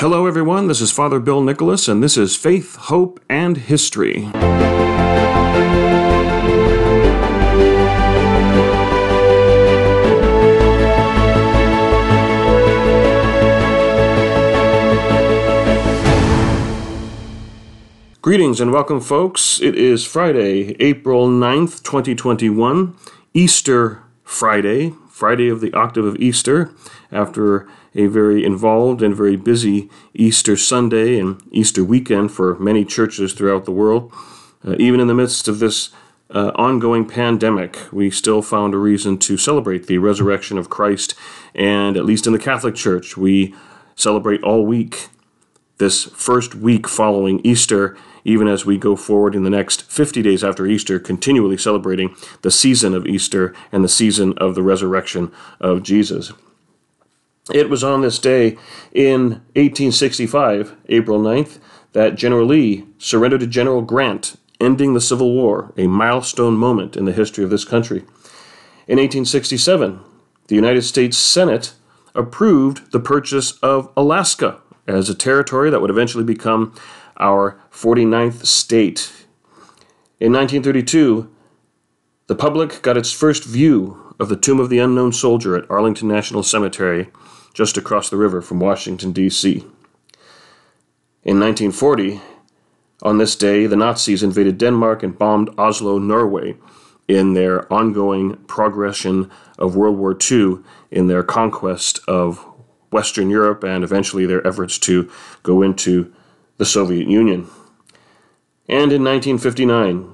Hello, everyone. This is Father Bill Nicholas, and this is Faith, Hope, and History. Greetings and welcome, folks. It is Friday, April 9th, 2021, Easter Friday, Friday of the octave of Easter, after a very involved and very busy Easter Sunday and Easter weekend for many churches throughout the world. Uh, even in the midst of this uh, ongoing pandemic, we still found a reason to celebrate the resurrection of Christ. And at least in the Catholic Church, we celebrate all week, this first week following Easter, even as we go forward in the next 50 days after Easter, continually celebrating the season of Easter and the season of the resurrection of Jesus. It was on this day in 1865, April 9th, that General Lee surrendered to General Grant, ending the Civil War, a milestone moment in the history of this country. In 1867, the United States Senate approved the purchase of Alaska as a territory that would eventually become our 49th state. In 1932, the public got its first view of the Tomb of the Unknown Soldier at Arlington National Cemetery just across the river from Washington, D.C. In 1940, on this day, the Nazis invaded Denmark and bombed Oslo, Norway, in their ongoing progression of World War II in their conquest of Western Europe and eventually their efforts to go into the Soviet Union. And in 1959,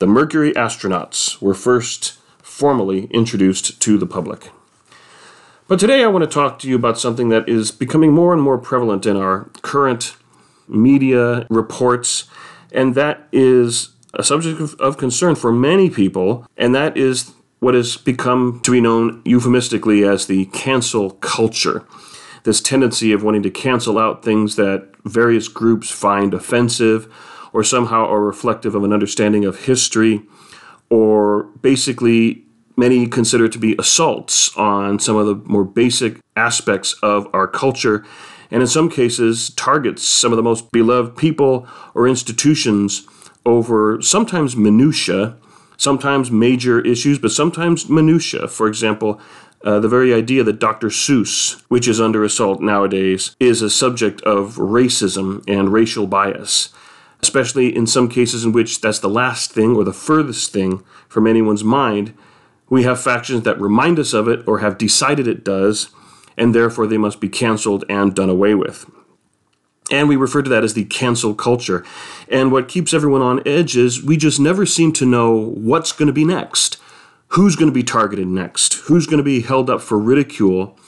the Mercury astronauts were first formally introduced to the public. But today I want to talk to you about something that is becoming more and more prevalent in our current media reports, and that is a subject of, of concern for many people, and that is what has become to be known euphemistically as the cancel culture. This tendency of wanting to cancel out things that various groups find offensive or somehow are reflective of an understanding of history or basically many consider to be assaults on some of the more basic aspects of our culture, and in some cases targets some of the most beloved people or institutions over sometimes minutia, sometimes major issues, but sometimes minutia. For example, uh, the very idea that Dr. Seuss, which is under assault nowadays, is a subject of racism and racial bias, especially in some cases in which that's the last thing or the furthest thing from anyone's mind we have factions that remind us of it or have decided it does, and therefore they must be canceled and done away with. And we refer to that as the cancel culture. And what keeps everyone on edge is we just never seem to know what's going to be next. Who's going to be targeted next? Who's going to be held up for ridicule?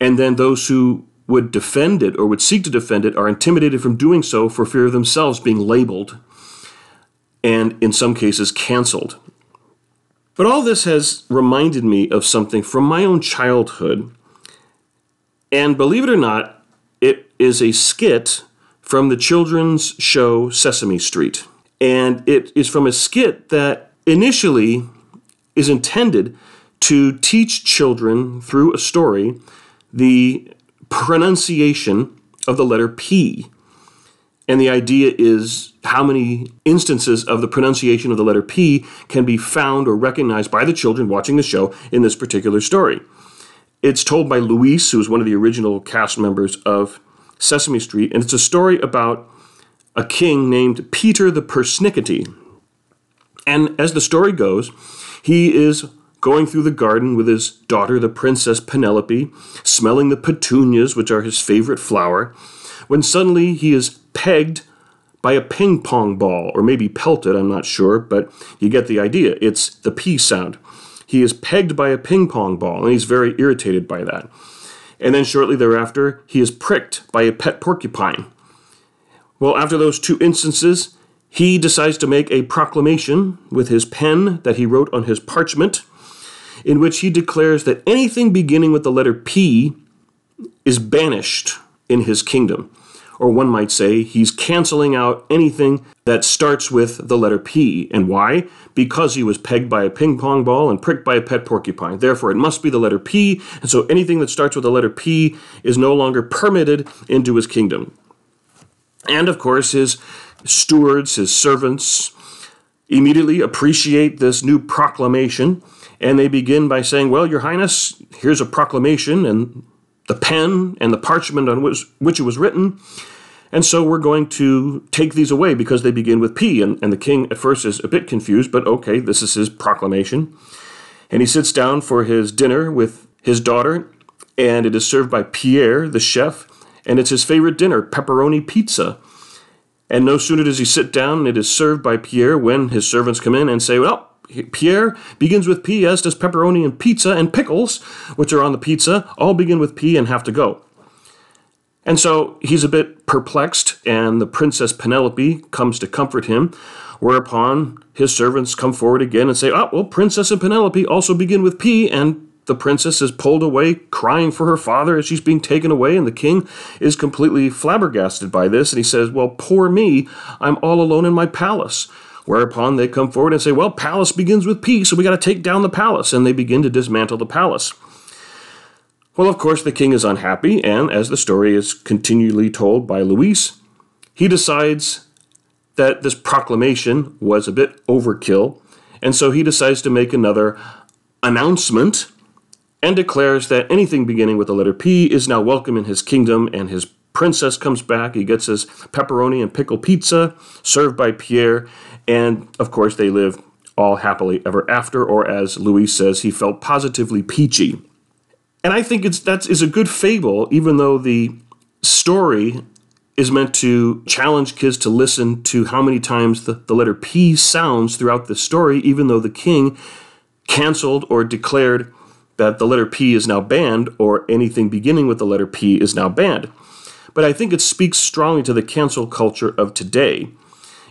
And then those who would defend it or would seek to defend it are intimidated from doing so for fear of themselves being labeled and, in some cases, canceled. But all this has reminded me of something from my own childhood. And believe it or not, it is a skit from the children's show Sesame Street. And it is from a skit that initially is intended to teach children through a story the pronunciation of the letter P. And the idea is how many instances of the pronunciation of the letter P can be found or recognized by the children watching the show in this particular story. It's told by Luis, who was one of the original cast members of Sesame Street, and it's a story about a king named Peter the Persnickety. And as the story goes, he is going through the garden with his daughter, the Princess Penelope, smelling the petunias, which are his favorite flower, when suddenly he is pegged by a ping pong ball, or maybe pelted, I'm not sure, but you get the idea. It's the P sound. He is pegged by a ping pong ball, and he's very irritated by that. And then shortly thereafter, he is pricked by a pet porcupine. Well, after those two instances, he decides to make a proclamation with his pen that he wrote on his parchment, in which he declares that anything beginning with the letter P is banished in his kingdom or one might say he's canceling out anything that starts with the letter P. And why? Because he was pegged by a ping pong ball and pricked by a pet porcupine. Therefore, it must be the letter P, and so anything that starts with the letter P is no longer permitted into his kingdom. And of course, his stewards, his servants, immediately appreciate this new proclamation, and they begin by saying, Well, Your Highness, here's a proclamation, and the pen and the parchment on which, which it was written. And so we're going to take these away because they begin with P. And, and the king at first is a bit confused, but okay, this is his proclamation. And he sits down for his dinner with his daughter, and it is served by Pierre, the chef, and it's his favorite dinner, pepperoni pizza. And no sooner does he sit down, it is served by Pierre when his servants come in and say, Well, Pierre begins with P, as does pepperoni and pizza, and pickles, which are on the pizza, all begin with P and have to go. And so he's a bit perplexed, and the Princess Penelope comes to comfort him, whereupon his servants come forward again and say, Oh, well, Princess and Penelope also begin with P, and the princess is pulled away, crying for her father as she's being taken away, and the king is completely flabbergasted by this, and he says, Well, poor me, I'm all alone in my palace. Whereupon they come forward and say, Well, palace begins with P, so we got to take down the palace. And they begin to dismantle the palace. Well, of course, the king is unhappy, and as the story is continually told by Luis, he decides that this proclamation was a bit overkill, and so he decides to make another announcement and declares that anything beginning with the letter P is now welcome in his kingdom, and his princess comes back. He gets his pepperoni and pickle pizza served by Pierre, and of course, they live all happily ever after, or as Luis says, he felt positively peachy. And I think it's that is a good fable, even though the story is meant to challenge kids to listen to how many times the, the letter P sounds throughout the story, even though the king canceled or declared that the letter P is now banned or anything beginning with the letter P is now banned. But I think it speaks strongly to the cancel culture of today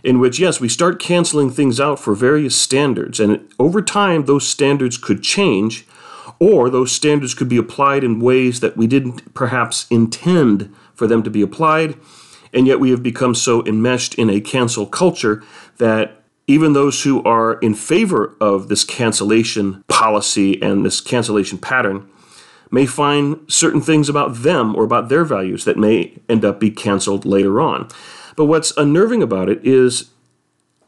in which, yes, we start canceling things out for various standards, and over time, those standards could change, or those standards could be applied in ways that we didn't perhaps intend for them to be applied, and yet we have become so enmeshed in a cancel culture that even those who are in favor of this cancellation policy and this cancellation pattern may find certain things about them or about their values that may end up be canceled later on. But what's unnerving about it is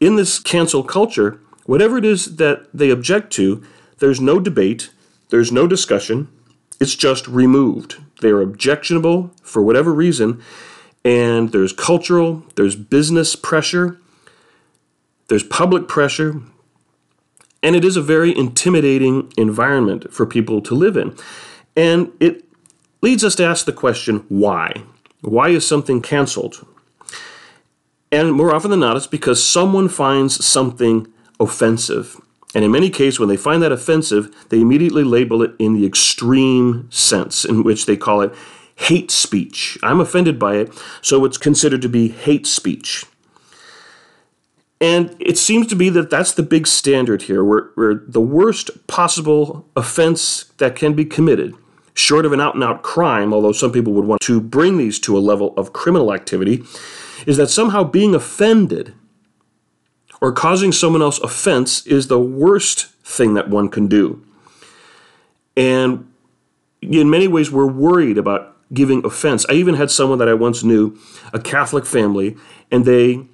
in this cancel culture, whatever it is that they object to, there's no debate, there's no discussion, it's just removed. They are objectionable for whatever reason, and there's cultural, there's business pressure, there's public pressure, and it is a very intimidating environment for people to live in. And it leads us to ask the question why? Why is something canceled? And more often than not, it's because someone finds something offensive. And in many cases, when they find that offensive, they immediately label it in the extreme sense, in which they call it hate speech. I'm offended by it, so it's considered to be hate speech. And it seems to be that that's the big standard here, where, where the worst possible offense that can be committed, short of an out and out crime, although some people would want to bring these to a level of criminal activity, is that somehow being offended or causing someone else offense is the worst thing that one can do. And in many ways, we're worried about giving offense. I even had someone that I once knew, a Catholic family, and they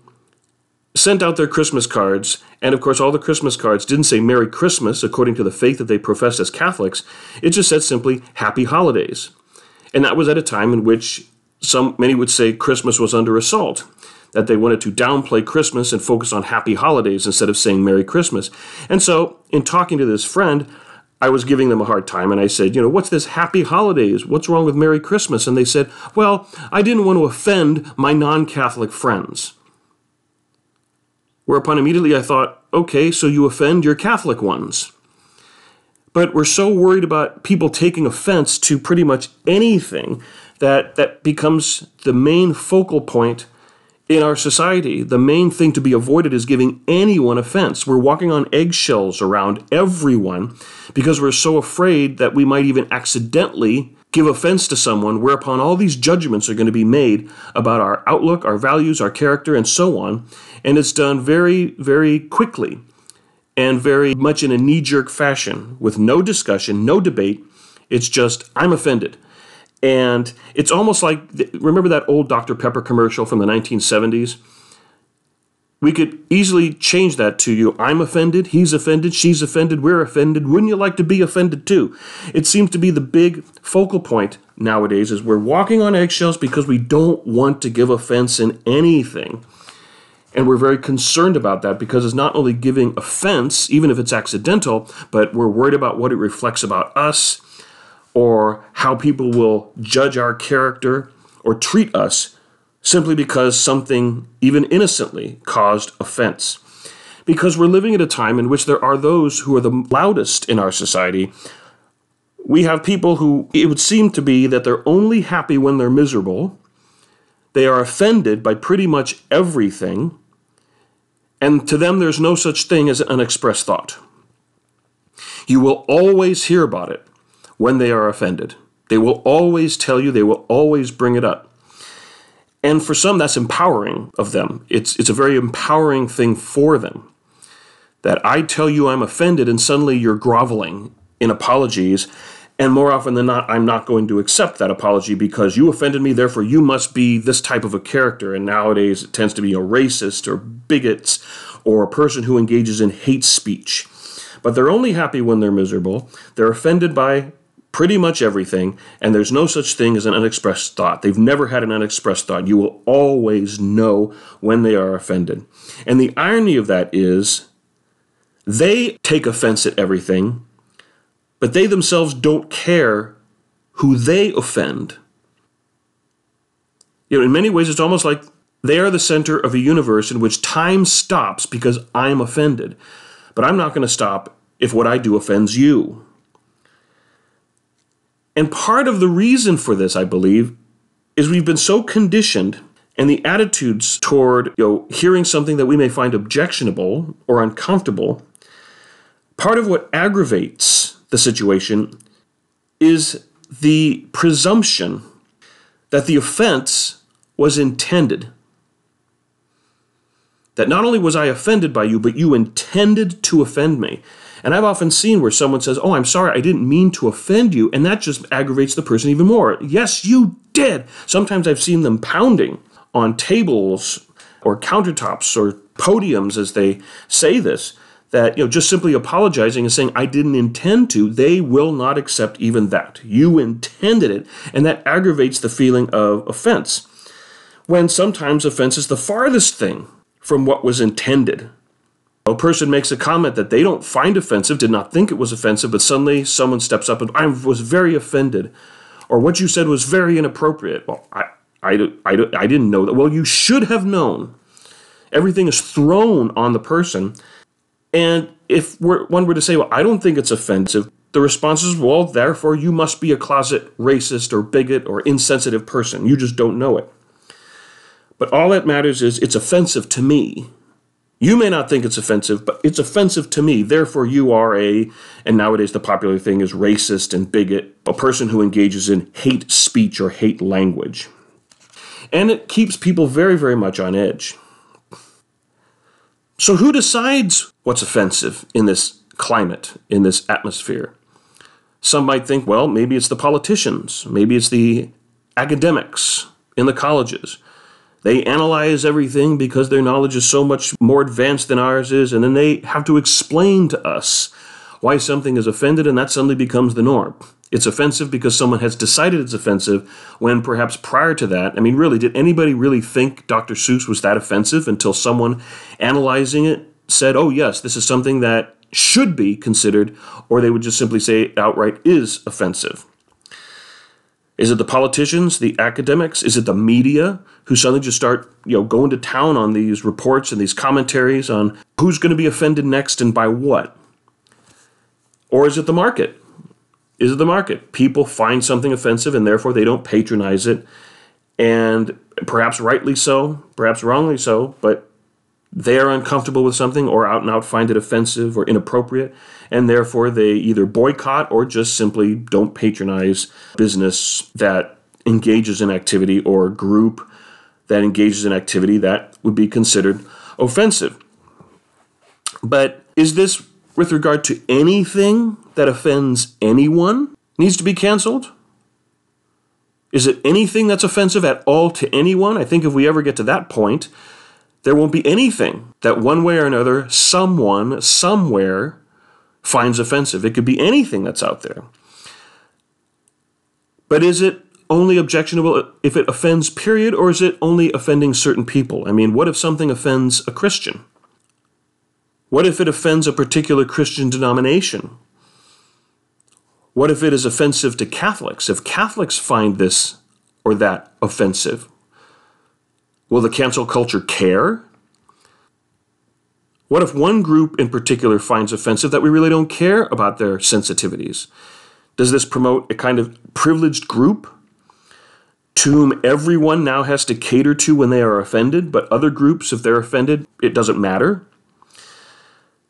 sent out their Christmas cards. And of course, all the Christmas cards didn't say Merry Christmas according to the faith that they professed as Catholics. It just said simply Happy Holidays. And that was at a time in which some many would say Christmas was under assault, that they wanted to downplay Christmas and focus on happy holidays instead of saying Merry Christmas. And so, in talking to this friend, I was giving them a hard time and I said, you know, what's this happy holidays? What's wrong with Merry Christmas? And they said, well, I didn't want to offend my non Catholic friends. Whereupon immediately I thought, okay, so you offend your Catholic ones. But we're so worried about people taking offense to pretty much anything that that becomes the main focal point in our society. The main thing to be avoided is giving anyone offense. We're walking on eggshells around everyone because we're so afraid that we might even accidentally give offense to someone, whereupon all these judgments are going to be made about our outlook, our values, our character, and so on. And it's done very, very quickly and very much in a knee jerk fashion with no discussion, no debate. It's just, I'm offended. And it's almost like remember that old Dr. Pepper commercial from the 1970s? We could easily change that to you. I'm offended, he's offended, she's offended, we're offended. Wouldn't you like to be offended too? It seems to be the big focal point nowadays is we're walking on eggshells because we don't want to give offense in anything. And we're very concerned about that because it's not only giving offense, even if it's accidental, but we're worried about what it reflects about us or how people will judge our character or treat us simply because something, even innocently, caused offense. Because we're living at a time in which there are those who are the loudest in our society. We have people who it would seem to be that they're only happy when they're miserable. They are offended by pretty much everything. And to them, there's no such thing as an unexpressed thought. You will always hear about it when they are offended. They will always tell you, they will always bring it up. And for some, that's empowering of them. It's, it's a very empowering thing for them. That I tell you I'm offended, and suddenly you're groveling in apologies. And more often than not, I'm not going to accept that apology because you offended me, therefore you must be this type of a character. And nowadays it tends to be a racist or bigots or a person who engages in hate speech. But they're only happy when they're miserable. They're offended by pretty much everything, and there's no such thing as an unexpressed thought. They've never had an unexpressed thought. You will always know when they are offended. And the irony of that is they take offense at everything, but they themselves don't care who they offend. You know, in many ways, it's almost like they are the center of a universe in which time stops because I'm offended. But I'm not going to stop if what I do offends you. And part of the reason for this, I believe, is we've been so conditioned and the attitudes toward you know, hearing something that we may find objectionable or uncomfortable, part of what aggravates the situation is the presumption that the offense was intended. That not only was I offended by you, but you intended to offend me. And I've often seen where someone says, Oh, I'm sorry, I didn't mean to offend you. And that just aggravates the person even more. Yes, you did. Sometimes I've seen them pounding on tables or countertops or podiums as they say this that you know just simply apologizing and saying i didn't intend to they will not accept even that you intended it and that aggravates the feeling of offense when sometimes offense is the farthest thing from what was intended a person makes a comment that they don't find offensive, did not think it was offensive, but suddenly someone steps up and I was very offended, or what you said was very inappropriate. Well, I, I, I, I didn't know that. Well, you should have known. Everything is thrown on the person. And if one were to say, well, I don't think it's offensive, the response is, well, therefore you must be a closet racist or bigot or insensitive person. You just don't know it. But all that matters is it's offensive to me. You may not think it's offensive, but it's offensive to me. Therefore, you are a, and nowadays the popular thing is racist and bigot, a person who engages in hate speech or hate language. And it keeps people very, very much on edge. So, who decides what's offensive in this climate, in this atmosphere? Some might think, well, maybe it's the politicians, maybe it's the academics in the colleges. They analyze everything because their knowledge is so much more advanced than ours is, and then they have to explain to us why something is offended, and that suddenly becomes the norm. It's offensive because someone has decided it's offensive when perhaps prior to that, I mean, really, did anybody really think Dr. Seuss was that offensive until someone analyzing it said, oh, yes, this is something that should be considered, or they would just simply say outright is offensive? Is it the politicians, the academics? Is it the media who suddenly just start, you know, going to town on these reports and these commentaries on who's going to be offended next and by what? Or is it the market? Is it the market? People find something offensive and therefore they don't patronize it. And perhaps rightly so, perhaps wrongly so, but they are uncomfortable with something or out and out find it offensive or inappropriate, and therefore they either boycott or just simply don't patronize business that engages in activity or group that engages in activity that would be considered offensive. But is this with regard to anything that offends anyone needs to be canceled? Is it anything that's offensive at all to anyone? I think if we ever get to that point, there won't be anything that one way or another, someone, somewhere finds offensive. It could be anything that's out there. But is it only objectionable if it offends, period, or is it only offending certain people? I mean, what if something offends a Christian? What if it offends a particular Christian denomination? What if it is offensive to Catholics? If Catholics find this or that offensive, will the cancel culture care? What if one group in particular finds offensive that we really don't care about their sensitivities? Does this promote a kind of privileged group to whom everyone now has to cater to when they are offended, but other groups, if they're offended, it doesn't matter?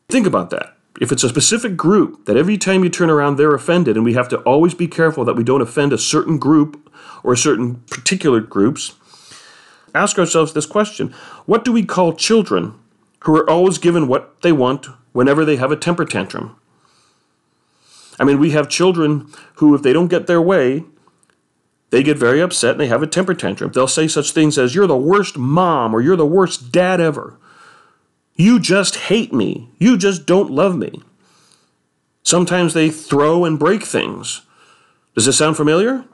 Think about that. If it's a specific group that every time you turn around they're offended, and we have to always be careful that we don't offend a certain group or certain particular groups, ask ourselves this question What do we call children who are always given what they want whenever they have a temper tantrum? I mean, we have children who, if they don't get their way, they get very upset and they have a temper tantrum. They'll say such things as, You're the worst mom or you're the worst dad ever. You just hate me. You just don't love me. Sometimes they throw and break things. Does this sound familiar?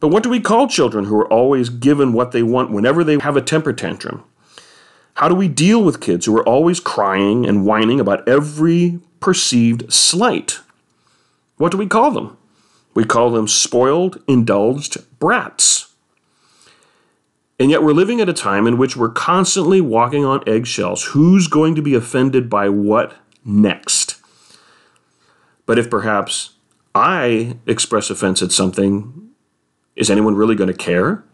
But what do we call children who are always given what they want whenever they have a temper tantrum? How do we deal with kids who are always crying and whining about every perceived slight? What do we call them? We call them spoiled, indulged brats. And yet we're living at a time in which we're constantly walking on eggshells. Who's going to be offended by what next? But if perhaps I express offense at something, is anyone really going to care?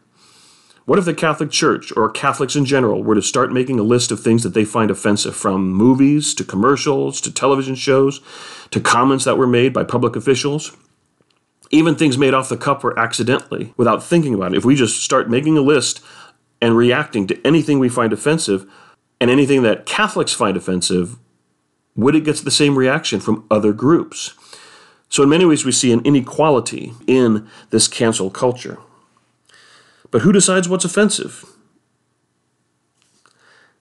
What if the Catholic Church or Catholics in general were to start making a list of things that they find offensive from movies to commercials to television shows to comments that were made by public officials? even things made off the cuff or accidentally without thinking about it. If we just start making a list and reacting to anything we find offensive and anything that Catholics find offensive, would it get the same reaction from other groups? So, in many ways, we see an inequality in this cancel culture. But who decides what's offensive?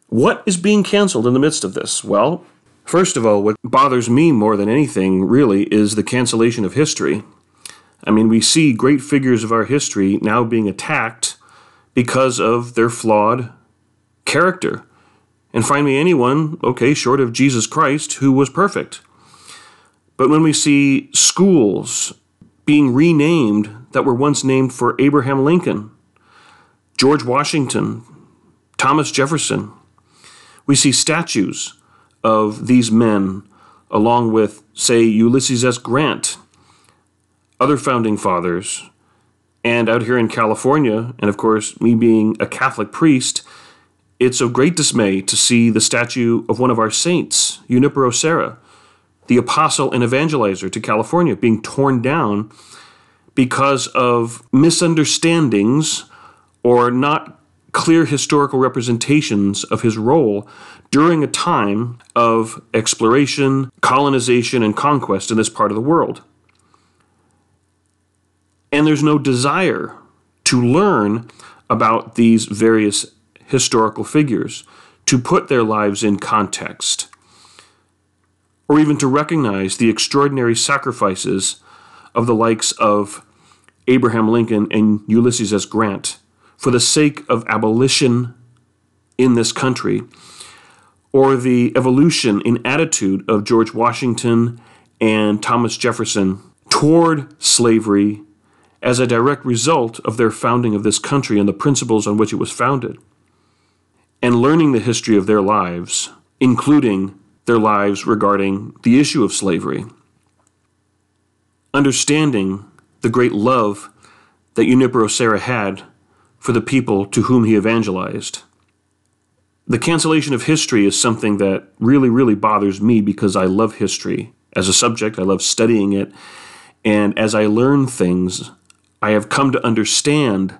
What is being canceled in the midst of this? Well, first of all, what bothers me more than anything, really, is the cancellation of history I mean, we see great figures of our history now being attacked because of their flawed character. And find me anyone, okay, short of Jesus Christ, who was perfect. But when we see schools being renamed that were once named for Abraham Lincoln, George Washington, Thomas Jefferson, we see statues of these men along with, say, Ulysses S. Grant other founding fathers, and out here in California, and of course, me being a Catholic priest, it's of great dismay to see the statue of one of our saints, Junipero Serra, the apostle and evangelizer to California, being torn down because of misunderstandings or not clear historical representations of his role during a time of exploration, colonization, and conquest in this part of the world. And there's no desire to learn about these various historical figures, to put their lives in context, or even to recognize the extraordinary sacrifices of the likes of Abraham Lincoln and Ulysses S. Grant for the sake of abolition in this country, or the evolution in attitude of George Washington and Thomas Jefferson toward slavery as a direct result of their founding of this country and the principles on which it was founded. And learning the history of their lives, including their lives regarding the issue of slavery. Understanding the great love that Junipero Serra had for the people to whom he evangelized. The cancellation of history is something that really, really bothers me because I love history as a subject. I love studying it. And as I learn things, I have come to understand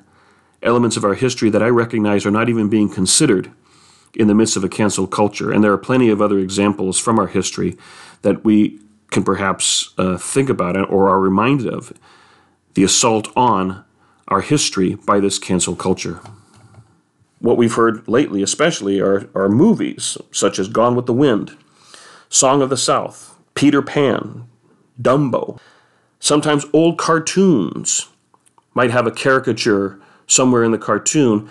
elements of our history that I recognize are not even being considered in the midst of a cancel culture. And there are plenty of other examples from our history that we can perhaps uh, think about or are reminded of the assault on our history by this cancel culture. What we've heard lately, especially, are, are movies such as Gone with the Wind, Song of the South, Peter Pan, Dumbo. Sometimes old cartoons might have a caricature somewhere in the cartoon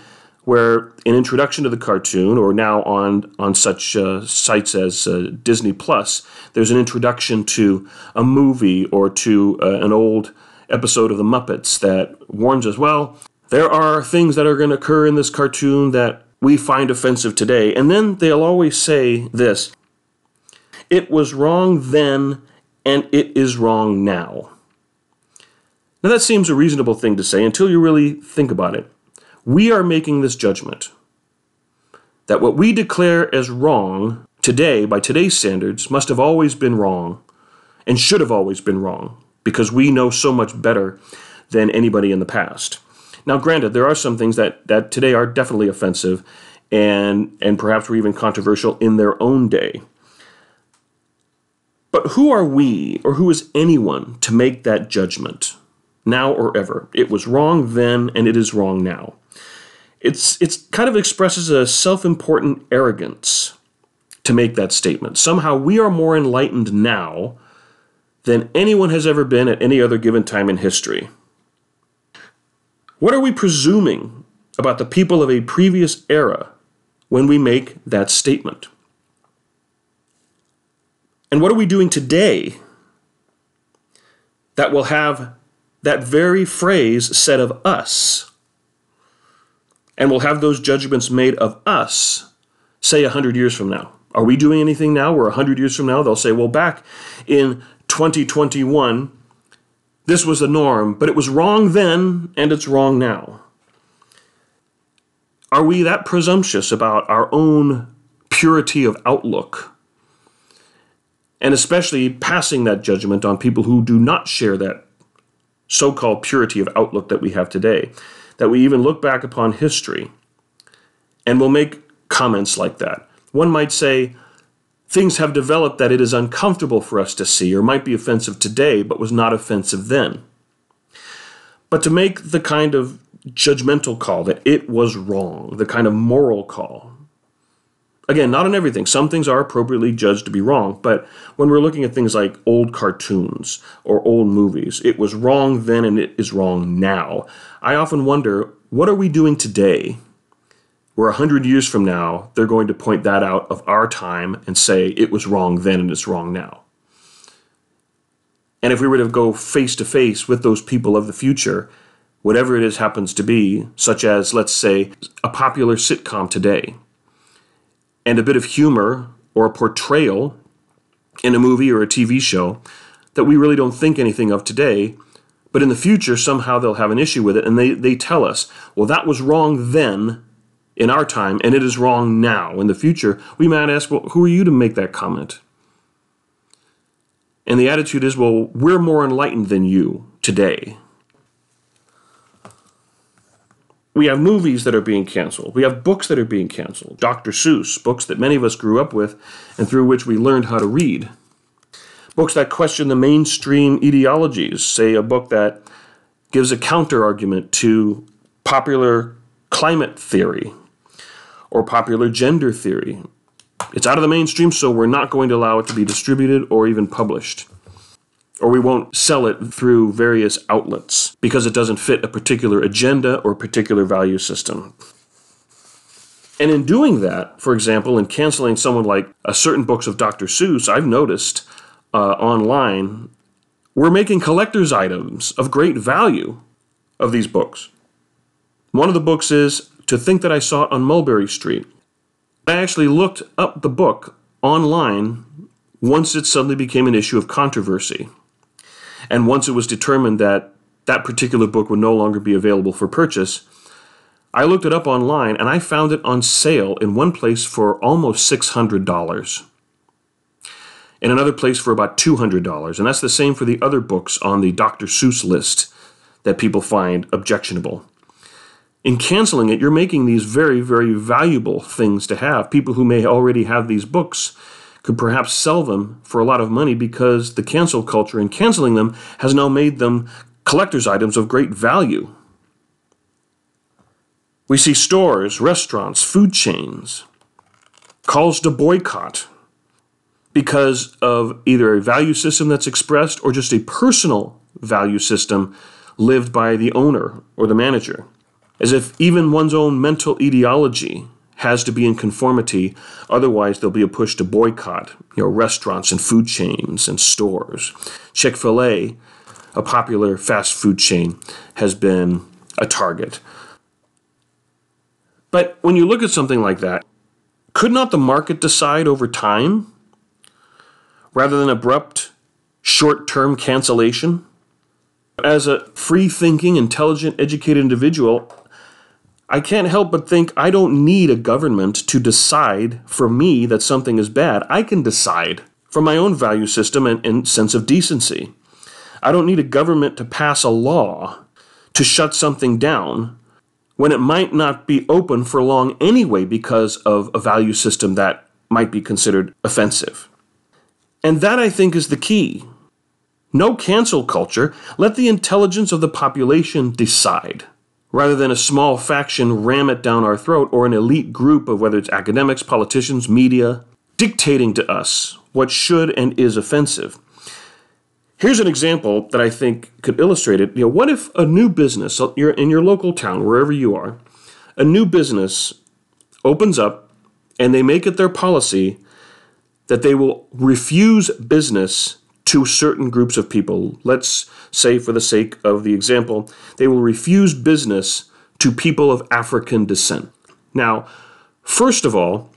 where an introduction to the cartoon, or now on on such uh, sites as uh, Disney Plus, there's an introduction to a movie or to uh, an old episode of the Muppets that warns us. Well, there are things that are going to occur in this cartoon that we find offensive today, and then they'll always say this: "It was wrong then, and it is wrong now." Now that seems a reasonable thing to say until you really think about it we are making this judgment that what we declare as wrong today, by today's standards, must have always been wrong and should have always been wrong because we know so much better than anybody in the past. Now, granted, there are some things that, that today are definitely offensive and, and perhaps were even controversial in their own day. But who are we, or who is anyone, to make that judgment, now or ever? It was wrong then, and it is wrong now it's it's kind of expresses a self-important arrogance to make that statement. Somehow we are more enlightened now than anyone has ever been at any other given time in history. What are we presuming about the people of a previous era when we make that statement? And what are we doing today that will have that very phrase said of us? And we'll have those judgments made of us, say, 100 years from now. Are we doing anything now where 100 years from now they'll say, well, back in 2021, this was the norm, but it was wrong then and it's wrong now? Are we that presumptuous about our own purity of outlook? And especially passing that judgment on people who do not share that so called purity of outlook that we have today that we even look back upon history and will make comments like that. One might say, things have developed that it is uncomfortable for us to see or might be offensive today, but was not offensive then. But to make the kind of judgmental call that it was wrong, the kind of moral call, Again, not on everything. Some things are appropriately judged to be wrong, but when we're looking at things like old cartoons or old movies, it was wrong then and it is wrong now. I often wonder, what are we doing today where a hundred years from now they're going to point that out of our time and say it was wrong then and it's wrong now? And if we were to go face to face with those people of the future, whatever it is happens to be, such as, let's say, a popular sitcom today, and a bit of humor or a portrayal in a movie or a TV show that we really don't think anything of today, but in the future somehow they'll have an issue with it and they, they tell us, well, that was wrong then in our time and it is wrong now. In the future, we might ask, well, who are you to make that comment? And the attitude is, well, we're more enlightened than you today we have movies that are being canceled. We have books that are being canceled. Dr. Seuss, books that many of us grew up with and through which we learned how to read. Books that question the mainstream ideologies, say a book that gives a counter argument to popular climate theory or popular gender theory. It's out of the mainstream, so we're not going to allow it to be distributed or even published or we won't sell it through various outlets because it doesn't fit a particular agenda or particular value system. And in doing that, for example, in canceling someone like a certain books of Dr. Seuss, I've noticed uh, online, we're making collector's items of great value of these books. One of the books is To Think That I Saw It on Mulberry Street. I actually looked up the book online once it suddenly became an issue of controversy. And once it was determined that that particular book would no longer be available for purchase, I looked it up online and I found it on sale in one place for almost $600. In another place for about $200. And that's the same for the other books on the Dr. Seuss list that people find objectionable. In canceling it, you're making these very, very valuable things to have. People who may already have these books could perhaps sell them for a lot of money because the cancel culture and canceling them has now made them collector's items of great value. We see stores, restaurants, food chains, calls to boycott because of either a value system that's expressed or just a personal value system lived by the owner or the manager. As if even one's own mental ideology has to be in conformity, otherwise there'll be a push to boycott, you know, restaurants and food chains and stores. Chick-fil-A, a popular fast food chain, has been a target. But when you look at something like that, could not the market decide over time rather than abrupt short term cancellation? As a free thinking, intelligent, educated individual, I can't help but think I don't need a government to decide for me that something is bad. I can decide from my own value system and, and sense of decency. I don't need a government to pass a law to shut something down when it might not be open for long anyway because of a value system that might be considered offensive. And that, I think, is the key. No cancel culture. Let the intelligence of the population decide rather than a small faction ram it down our throat or an elite group of whether it's academics, politicians, media, dictating to us what should and is offensive. Here's an example that I think could illustrate it. You know, what if a new business uh, in your local town, wherever you are, a new business opens up and they make it their policy that they will refuse business to certain groups of people. Let's say, for the sake of the example, they will refuse business to people of African descent. Now, first of all,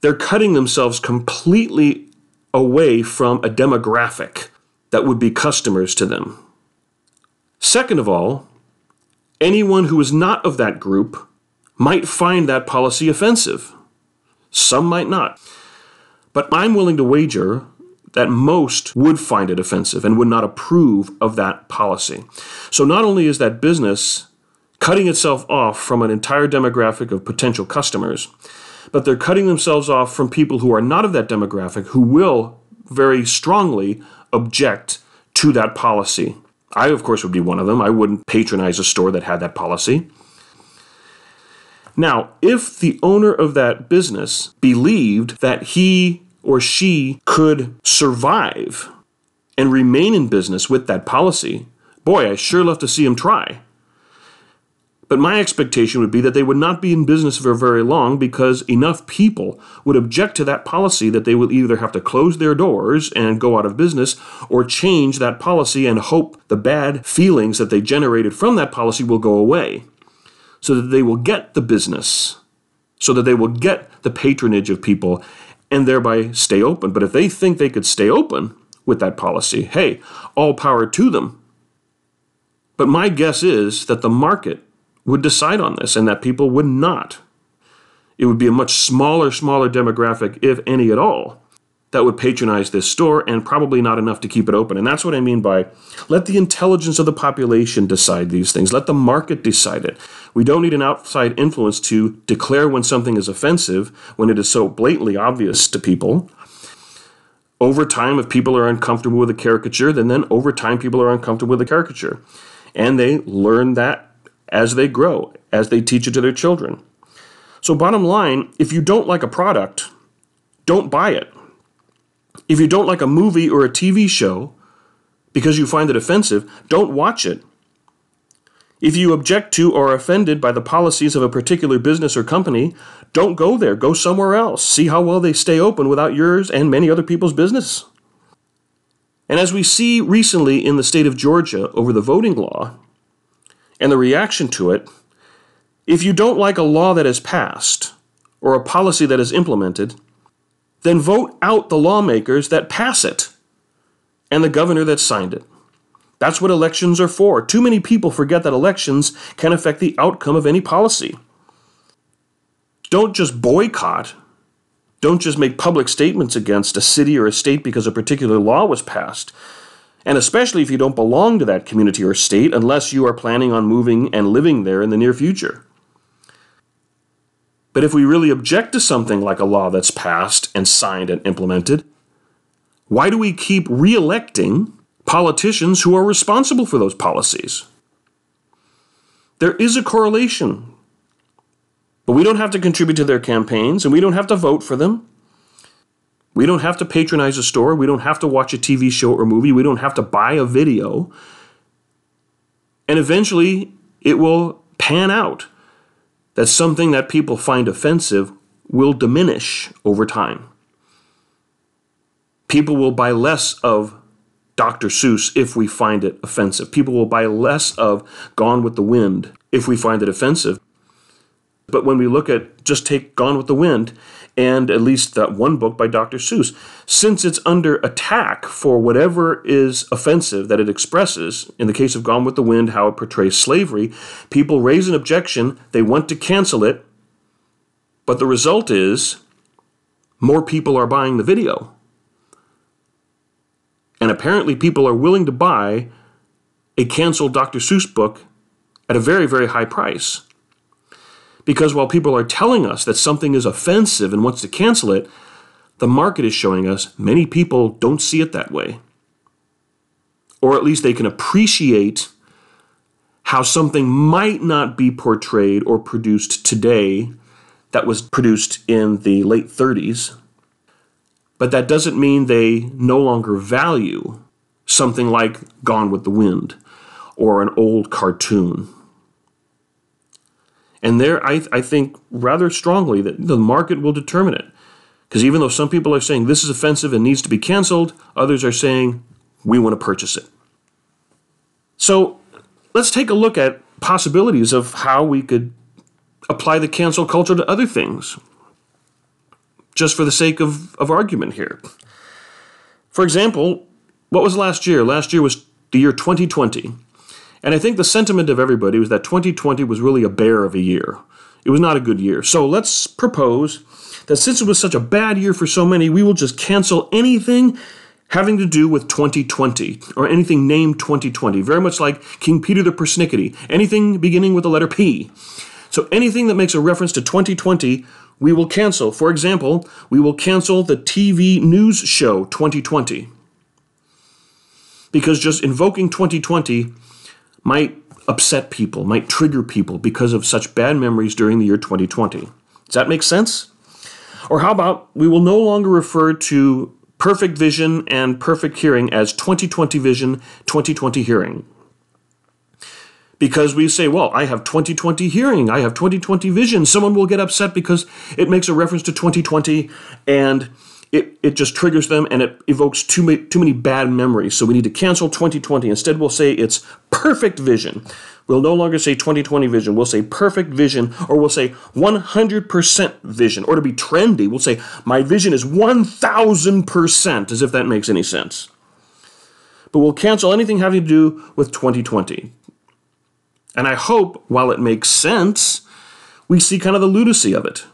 they're cutting themselves completely away from a demographic that would be customers to them. Second of all, anyone who is not of that group might find that policy offensive. Some might not. But I'm willing to wager that most would find it offensive and would not approve of that policy. So not only is that business cutting itself off from an entire demographic of potential customers, but they're cutting themselves off from people who are not of that demographic who will very strongly object to that policy. I, of course, would be one of them. I wouldn't patronize a store that had that policy. Now, if the owner of that business believed that he or she could survive and remain in business with that policy, boy, I sure love to see them try. But my expectation would be that they would not be in business for very long because enough people would object to that policy that they will either have to close their doors and go out of business or change that policy and hope the bad feelings that they generated from that policy will go away so that they will get the business, so that they will get the patronage of people and thereby stay open. But if they think they could stay open with that policy, hey, all power to them. But my guess is that the market would decide on this and that people would not. It would be a much smaller, smaller demographic, if any at all, that would patronize this store and probably not enough to keep it open. And that's what I mean by let the intelligence of the population decide these things. Let the market decide it. We don't need an outside influence to declare when something is offensive when it is so blatantly obvious to people. Over time, if people are uncomfortable with a caricature, then then over time people are uncomfortable with a caricature. And they learn that as they grow, as they teach it to their children. So bottom line, if you don't like a product, don't buy it. If you don't like a movie or a TV show because you find it offensive, don't watch it. If you object to or are offended by the policies of a particular business or company, don't go there. Go somewhere else. See how well they stay open without yours and many other people's business. And as we see recently in the state of Georgia over the voting law and the reaction to it, if you don't like a law that is passed or a policy that is implemented, then vote out the lawmakers that pass it and the governor that signed it. That's what elections are for. Too many people forget that elections can affect the outcome of any policy. Don't just boycott, don't just make public statements against a city or a state because a particular law was passed. And especially if you don't belong to that community or state, unless you are planning on moving and living there in the near future. But if we really object to something like a law that's passed and signed and implemented, why do we keep re electing politicians who are responsible for those policies? There is a correlation. But we don't have to contribute to their campaigns and we don't have to vote for them. We don't have to patronize a store. We don't have to watch a TV show or movie. We don't have to buy a video. And eventually, it will pan out that something that people find offensive will diminish over time. People will buy less of Dr. Seuss if we find it offensive. People will buy less of Gone with the Wind if we find it offensive. But when we look at just take Gone with the Wind and at least that one book by Dr. Seuss, since it's under attack for whatever is offensive that it expresses, in the case of Gone with the Wind, how it portrays slavery, people raise an objection, they want to cancel it, but the result is more people are buying the video. And apparently, people are willing to buy a canceled Dr. Seuss book at a very, very high price. Because while people are telling us that something is offensive and wants to cancel it, the market is showing us many people don't see it that way. Or at least they can appreciate how something might not be portrayed or produced today that was produced in the late 30s. But that doesn't mean they no longer value something like Gone with the Wind or an old cartoon and there, I, I think rather strongly that the market will determine it. Because even though some people are saying this is offensive and needs to be canceled, others are saying we want to purchase it. So let's take a look at possibilities of how we could apply the cancel culture to other things, just for the sake of, of argument here. For example, what was last year? Last year was the year 2020. And I think the sentiment of everybody was that 2020 was really a bear of a year. It was not a good year. So let's propose that since it was such a bad year for so many, we will just cancel anything having to do with 2020 or anything named 2020, very much like King Peter the Persnickety, anything beginning with the letter P. So anything that makes a reference to 2020, we will cancel. For example, we will cancel the TV news show 2020. Because just invoking 2020 might upset people, might trigger people because of such bad memories during the year 2020. Does that make sense? Or how about we will no longer refer to perfect vision and perfect hearing as 2020 vision, 2020 hearing? Because we say, well, I have 2020 hearing, I have 2020 vision. Someone will get upset because it makes a reference to 2020 and it, it just triggers them and it evokes too many, too many bad memories. So we need to cancel 2020. Instead, we'll say it's perfect vision. We'll no longer say 2020 vision. We'll say perfect vision, or we'll say 100% vision. Or to be trendy, we'll say my vision is 1000%, as if that makes any sense. But we'll cancel anything having to do with 2020. And I hope, while it makes sense, we see kind of the lunacy of it.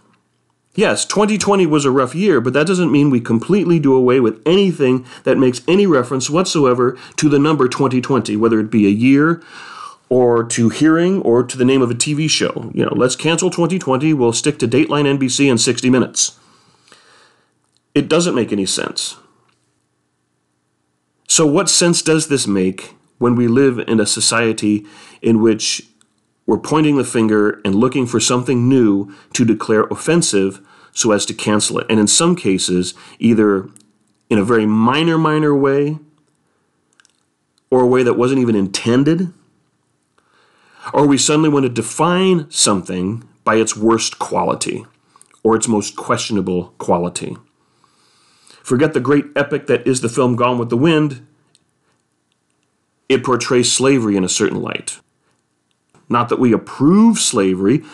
Yes, 2020 was a rough year, but that doesn't mean we completely do away with anything that makes any reference whatsoever to the number 2020, whether it be a year or to hearing or to the name of a TV show. You know, let's cancel 2020, we'll stick to Dateline NBC and 60 Minutes. It doesn't make any sense. So, what sense does this make when we live in a society in which we're pointing the finger and looking for something new to declare offensive so as to cancel it. And in some cases, either in a very minor, minor way, or a way that wasn't even intended, or we suddenly want to define something by its worst quality or its most questionable quality. Forget the great epic that is the film Gone with the Wind. It portrays slavery in a certain light. Not that we approve slavery,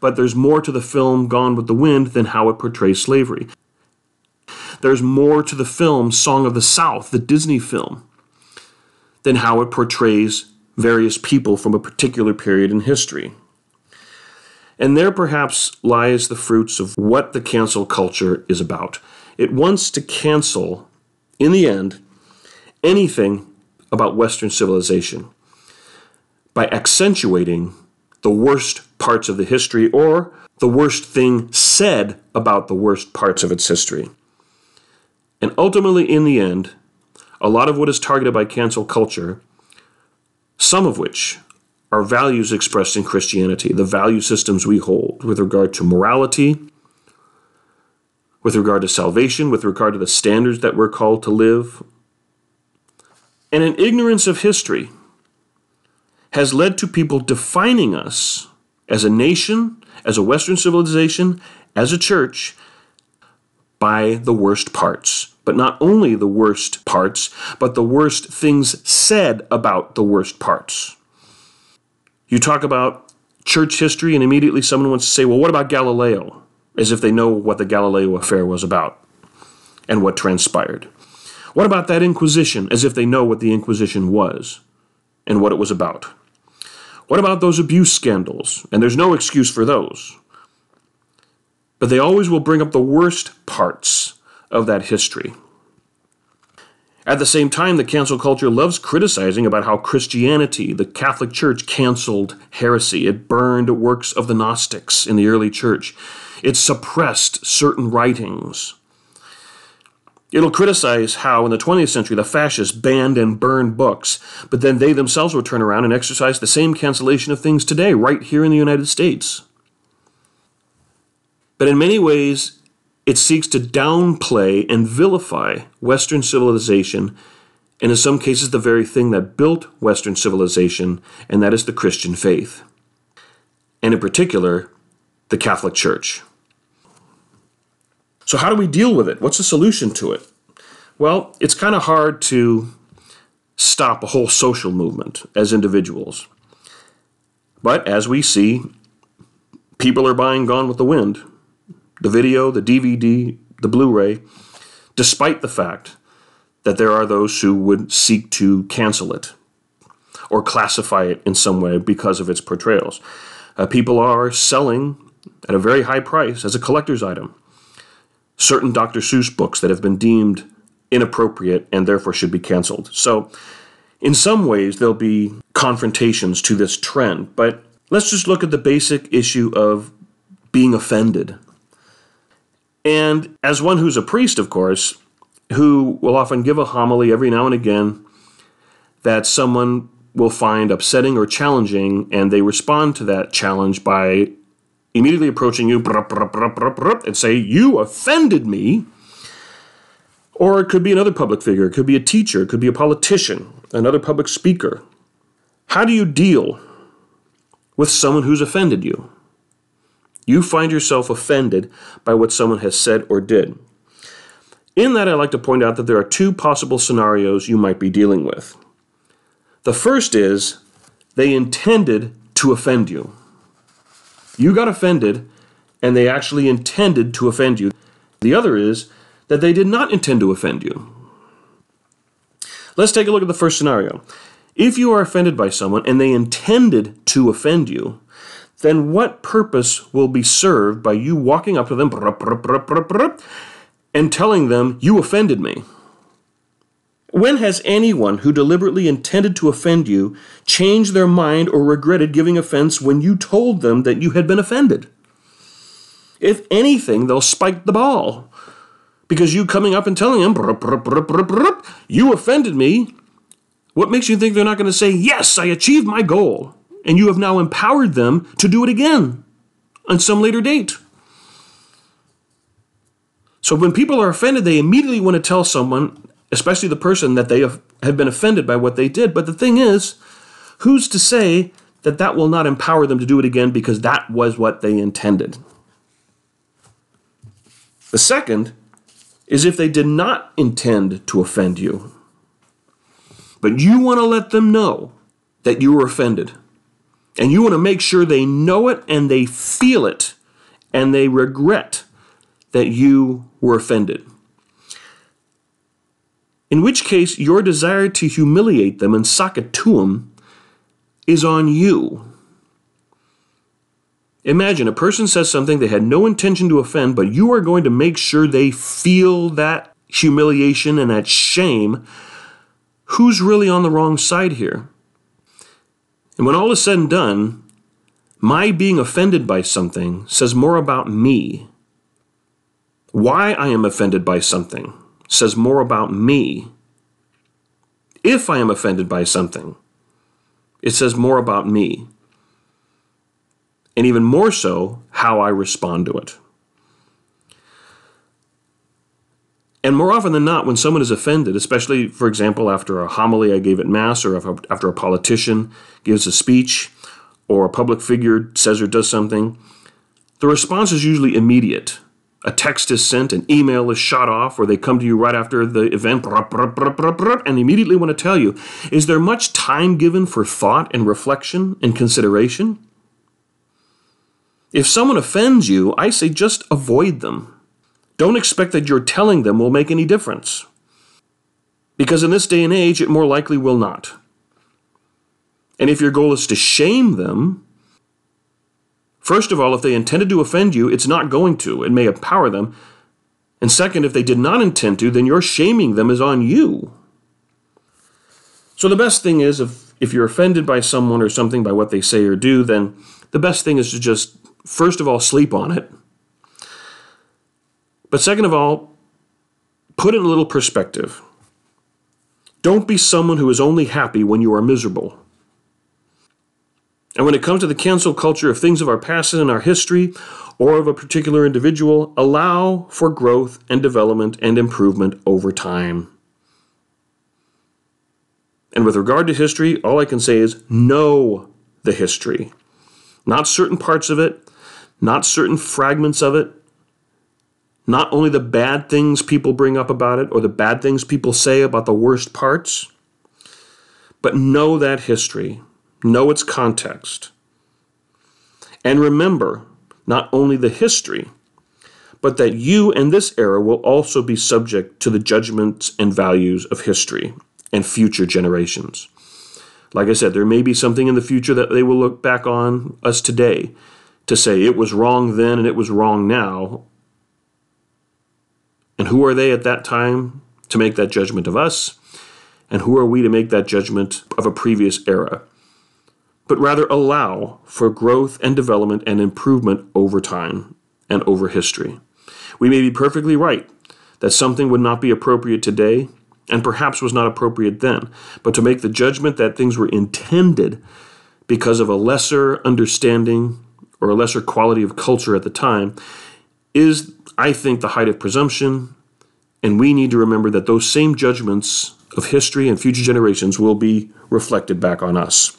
but there's more to the film Gone with the Wind than how it portrays slavery. There's more to the film Song of the South, the Disney film, than how it portrays various people from a particular period in history. And there perhaps lies the fruits of what the cancel culture is about. It wants to cancel, in the end, anything about Western civilization by accentuating the worst parts of the history or the worst thing said about the worst parts of its history. And ultimately, in the end, a lot of what is targeted by cancel culture, some of which are values expressed in Christianity, the value systems we hold with regard to morality, with regard to salvation, with regard to the standards that we're called to live. And an ignorance of history has led to people defining us as a nation, as a Western civilization, as a church, by the worst parts. But not only the worst parts, but the worst things said about the worst parts. You talk about church history, and immediately someone wants to say, well, what about Galileo? As if they know what the Galileo affair was about and what transpired. What about that Inquisition? As if they know what the Inquisition was and what it was about. What about those abuse scandals? And there's no excuse for those but they always will bring up the worst parts of that history. At the same time, the cancel culture loves criticizing about how Christianity, the Catholic Church, canceled heresy. It burned works of the Gnostics in the early church. It suppressed certain writings. It'll criticize how, in the 20th century, the fascists banned and burned books, but then they themselves will turn around and exercise the same cancellation of things today, right here in the United States. But in many ways, it seeks to downplay and vilify Western civilization, and in some cases, the very thing that built Western civilization, and that is the Christian faith. And in particular, the Catholic Church. So, how do we deal with it? What's the solution to it? Well, it's kind of hard to stop a whole social movement as individuals. But as we see, people are buying Gone with the Wind the video, the DVD, the Blu ray, despite the fact that there are those who would seek to cancel it or classify it in some way because of its portrayals. Uh, people are selling at a very high price as a collector's item certain Dr. Seuss books that have been deemed inappropriate and therefore should be canceled. So, in some ways, there'll be confrontations to this trend, but let's just look at the basic issue of being offended and as one who's a priest, of course, who will often give a homily every now and again that someone will find upsetting or challenging, and they respond to that challenge by immediately approaching you and say, You offended me. Or it could be another public figure, it could be a teacher, it could be a politician, another public speaker. How do you deal with someone who's offended you? You find yourself offended by what someone has said or did. In that, I like to point out that there are two possible scenarios you might be dealing with. The first is they intended to offend you. You got offended, and they actually intended to offend you. The other is that they did not intend to offend you. Let's take a look at the first scenario. If you are offended by someone and they intended to offend you, then what purpose will be served by you walking up to them and telling them, You offended me? When has anyone who deliberately intended to offend you changed their mind or regretted giving offense when you told them that you had been offended? If anything, they'll spike the ball. Because you coming up and telling them, you offended me, what makes you think they're not going to say, Yes, I achieved my goal? and you have now empowered them to do it again on some later date. So when people are offended, they immediately want to tell someone, especially the person, that they have, been offended by what they did. But the thing is, who's to say that that will not empower them to do it again because that was what they intended? The second is if they did not intend to offend you, but you want to let them know that you were offended. And you want to make sure they know it and they feel it and they regret that you were offended. In which case, your desire to humiliate them and sock it to them is on you. Imagine a person says something they had no intention to offend, but you are going to make sure they feel that humiliation and that shame. Who's really on the wrong side here? And when all is said and done, my being offended by something says more about me. Why I am offended by something says more about me. If I am offended by something, it says more about me and even more so, how I respond to it. And more often than not, when someone is offended, especially, for example, after a homily I gave at Mass, or after a politician gives a speech, or a public figure says or does something, the response is usually immediate. A text is sent, an email is shot off, or they come to you right after the event and immediately want to tell you. Is there much time given for thought and reflection and consideration? If someone offends you, I say just avoid them. Don't expect that your telling them will make any difference. Because in this day and age, it more likely will not. And if your goal is to shame them, first of all, if they intended to offend you, it's not going to. It may empower them. And second, if they did not intend to, then your shaming them is on you. So the best thing is if, if you're offended by someone or something by what they say or do, then the best thing is to just first of all, sleep on it. But second of all, put it in a little perspective. Don't be someone who is only happy when you are miserable. And when it comes to the cancel culture of things of our past and our history, or of a particular individual, allow for growth and development and improvement over time. And with regard to history, all I can say is know the history. Not certain parts of it, not certain fragments of it, not only the bad things people bring up about it or the bad things people say about the worst parts, but know that history, know its context. And remember not only the history, but that you and this era will also be subject to the judgments and values of history and future generations. Like I said, there may be something in the future that they will look back on us today to say it was wrong then and it was wrong now. And who are they at that time to make that judgment of us? And who are we to make that judgment of a previous era? But rather allow for growth and development and improvement over time and over history. We may be perfectly right that something would not be appropriate today and perhaps was not appropriate then, but to make the judgment that things were intended because of a lesser understanding or a lesser quality of culture at the time is, I think, the height of presumption. And we need to remember that those same judgments of history and future generations will be reflected back on us.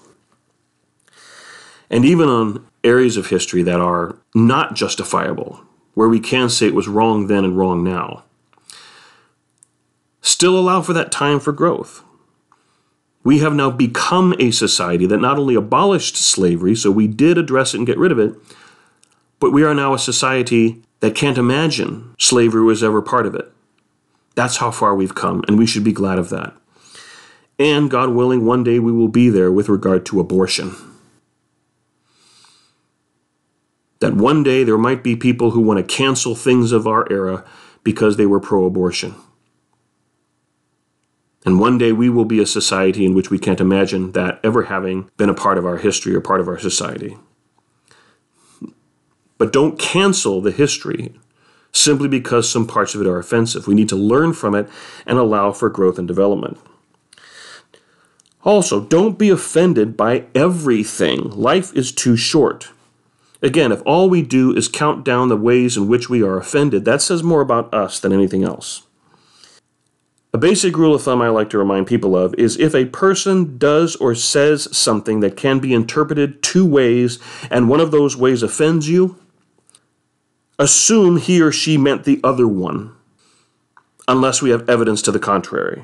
And even on areas of history that are not justifiable, where we can say it was wrong then and wrong now, still allow for that time for growth. We have now become a society that not only abolished slavery, so we did address it and get rid of it, but we are now a society that can't imagine slavery was ever part of it. That's how far we've come, and we should be glad of that. And God willing, one day we will be there with regard to abortion. That one day there might be people who want to cancel things of our era because they were pro abortion. And one day we will be a society in which we can't imagine that ever having been a part of our history or part of our society. But don't cancel the history simply because some parts of it are offensive. We need to learn from it and allow for growth and development. Also, don't be offended by everything. Life is too short. Again, if all we do is count down the ways in which we are offended, that says more about us than anything else. A basic rule of thumb I like to remind people of is if a person does or says something that can be interpreted two ways and one of those ways offends you, assume he or she meant the other one, unless we have evidence to the contrary.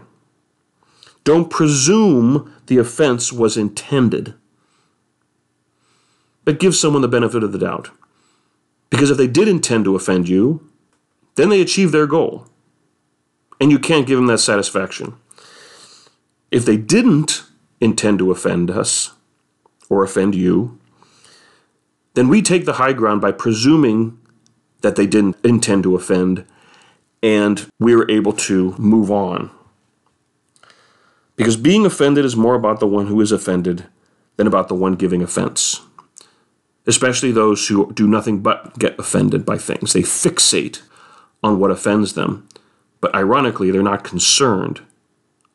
Don't presume the offense was intended, but give someone the benefit of the doubt. Because if they did intend to offend you, then they achieved their goal. And you can't give them that satisfaction. If they didn't intend to offend us or offend you, then we take the high ground by presuming that they didn't intend to offend and we're able to move on. Because being offended is more about the one who is offended than about the one giving offense. Especially those who do nothing but get offended by things. They fixate on what offends them, but ironically, they're not concerned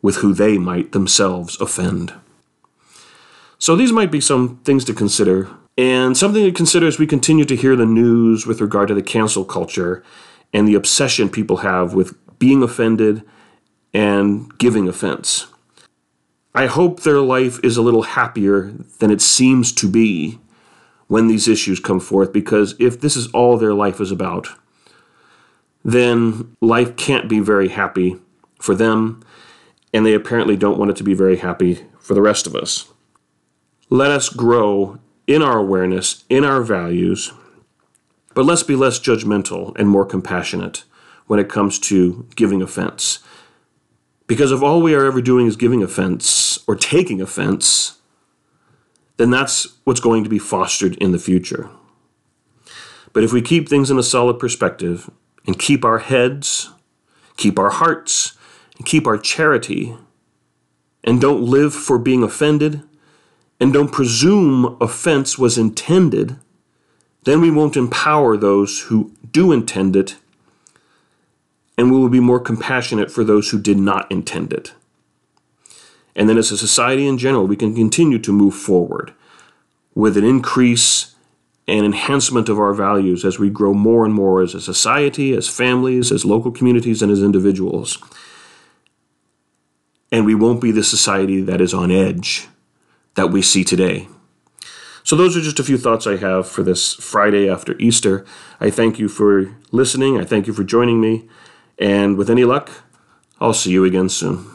with who they might themselves offend. So these might be some things to consider, and something to consider as we continue to hear the news with regard to the cancel culture and the obsession people have with being offended and giving offense. I hope their life is a little happier than it seems to be when these issues come forth, because if this is all their life is about, then life can't be very happy for them, and they apparently don't want it to be very happy for the rest of us. Let us grow in our awareness, in our values, but let's be less judgmental and more compassionate when it comes to giving offense. Because if all we are ever doing is giving offense or taking offense, then that's what's going to be fostered in the future. But if we keep things in a solid perspective and keep our heads, keep our hearts, and keep our charity, and don't live for being offended, and don't presume offense was intended, then we won't empower those who do intend it, and we will be more compassionate for those who did not intend it. And then, as a society in general, we can continue to move forward with an increase and enhancement of our values as we grow more and more as a society, as families, as local communities, and as individuals. And we won't be the society that is on edge that we see today. So, those are just a few thoughts I have for this Friday after Easter. I thank you for listening. I thank you for joining me. And with any luck, I'll see you again soon.